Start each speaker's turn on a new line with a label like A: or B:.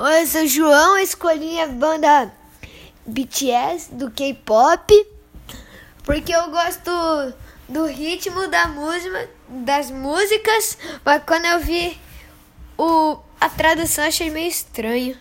A: Oi, eu sou João, escolhi a banda BTS do K-pop porque eu gosto do ritmo da música, das músicas, mas quando eu vi o, a tradução achei meio estranho.